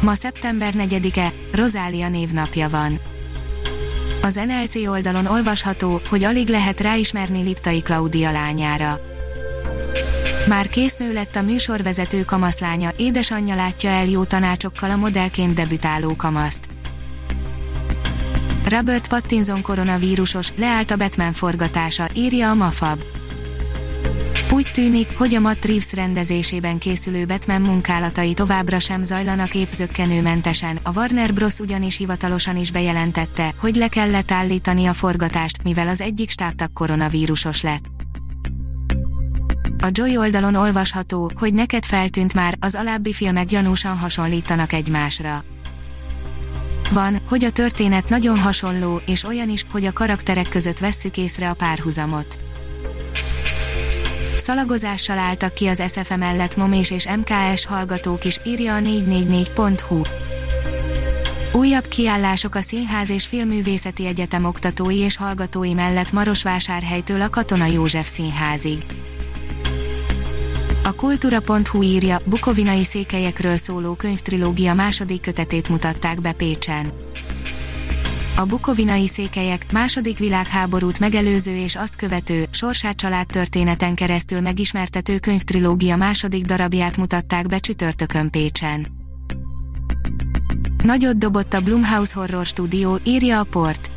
Ma szeptember 4-e, Rozália névnapja van. Az NLC oldalon olvasható, hogy alig lehet ráismerni Liptai Klaudia lányára. Már késznő lett a műsorvezető kamaszlánya, édesanyja látja el jó tanácsokkal a modellként debütáló kamaszt. Robert Pattinson koronavírusos, leállt a Batman forgatása, írja a Mafab. Úgy tűnik, hogy a Matt Reeves rendezésében készülő Batman munkálatai továbbra sem zajlanak épp zöggenőmentesen, a Warner Bros. ugyanis hivatalosan is bejelentette, hogy le kellett állítani a forgatást, mivel az egyik stábtag koronavírusos lett. A Joy oldalon olvasható, hogy neked feltűnt már, az alábbi filmek gyanúsan hasonlítanak egymásra. Van, hogy a történet nagyon hasonló, és olyan is, hogy a karakterek között vesszük észre a párhuzamot Szalagozással álltak ki az SFM mellett Momés és MKS hallgatók is, írja a 444.hu. Újabb kiállások a Színház és Filmművészeti Egyetem oktatói és hallgatói mellett Marosvásárhelytől a Katona József Színházig. A kultúra.hu írja, bukovinai székelyekről szóló könyvtrilógia második kötetét mutatták be Pécsen. A bukovinai székelyek második világháborút megelőző és azt követő Sorsát család történeten keresztül megismertető könyvtrilógia második darabját mutatták be csütörtökön Pécsen. Nagyot dobott a Blumhouse Horror Studio, írja a port.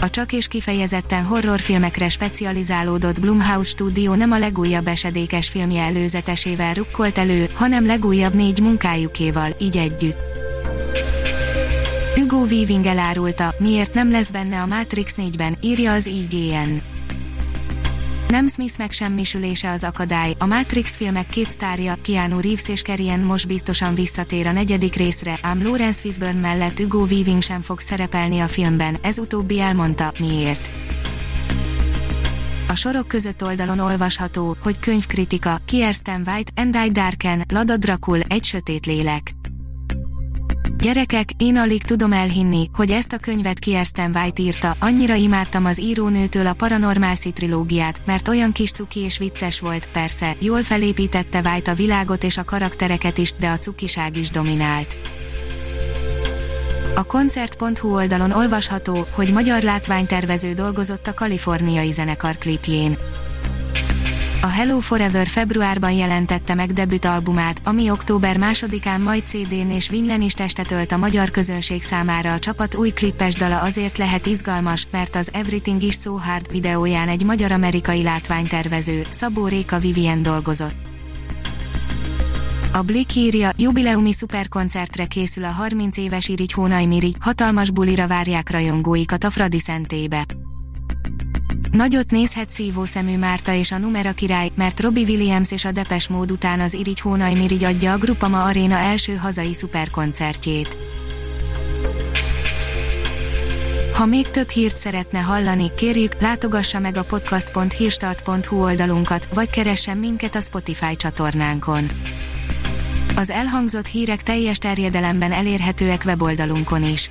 A csak és kifejezetten horrorfilmekre specializálódott Blumhouse Studio nem a legújabb esedékes filmje előzetesével rukkolt elő, hanem legújabb négy munkájukéval, így együtt. Hugo Weaving elárulta, miért nem lesz benne a Matrix 4-ben, írja az IGN. Nem Smith megsemmisülése az akadály, a Matrix filmek két sztárja, Keanu Reeves és Kerrien most biztosan visszatér a negyedik részre, ám Lawrence Fishburne mellett Hugo Weaving sem fog szerepelni a filmben, ez utóbbi elmondta, miért. A sorok között oldalon olvasható, hogy könyvkritika, Kiersten White, And I Darken, Lada Dracul, egy sötét lélek. Gyerekek, én alig tudom elhinni, hogy ezt a könyvet Kirsten White írta, annyira imádtam az írónőtől a Paranormal trilógiát, mert olyan kis cuki és vicces volt, persze, jól felépítette White a világot és a karaktereket is, de a cukiság is dominált. A koncert.hu oldalon olvasható, hogy magyar látványtervező dolgozott a kaliforniai zenekar klipjén. A Hello Forever februárban jelentette meg debütalbumát, ami október másodikán majd CD-n és Vinlen is testet ölt a magyar közönség számára a csapat új klippes dala azért lehet izgalmas, mert az Everything is So Hard videóján egy magyar-amerikai látványtervező, Szabó Réka Vivien dolgozott. A Blick írja, jubileumi szuperkoncertre készül a 30 éves Irigy Hónai Miri, hatalmas bulira várják rajongóikat a Fradi Szentébe. Nagyot nézhet szívószemű Márta és a Numera király, mert Robbie Williams és a Depes mód után az Irigy Hónai Mirigy adja a Grupama Arena első hazai szuperkoncertjét. Ha még több hírt szeretne hallani, kérjük, látogassa meg a podcast.hírstart.hu oldalunkat, vagy keressen minket a Spotify csatornánkon. Az elhangzott hírek teljes terjedelemben elérhetőek weboldalunkon is.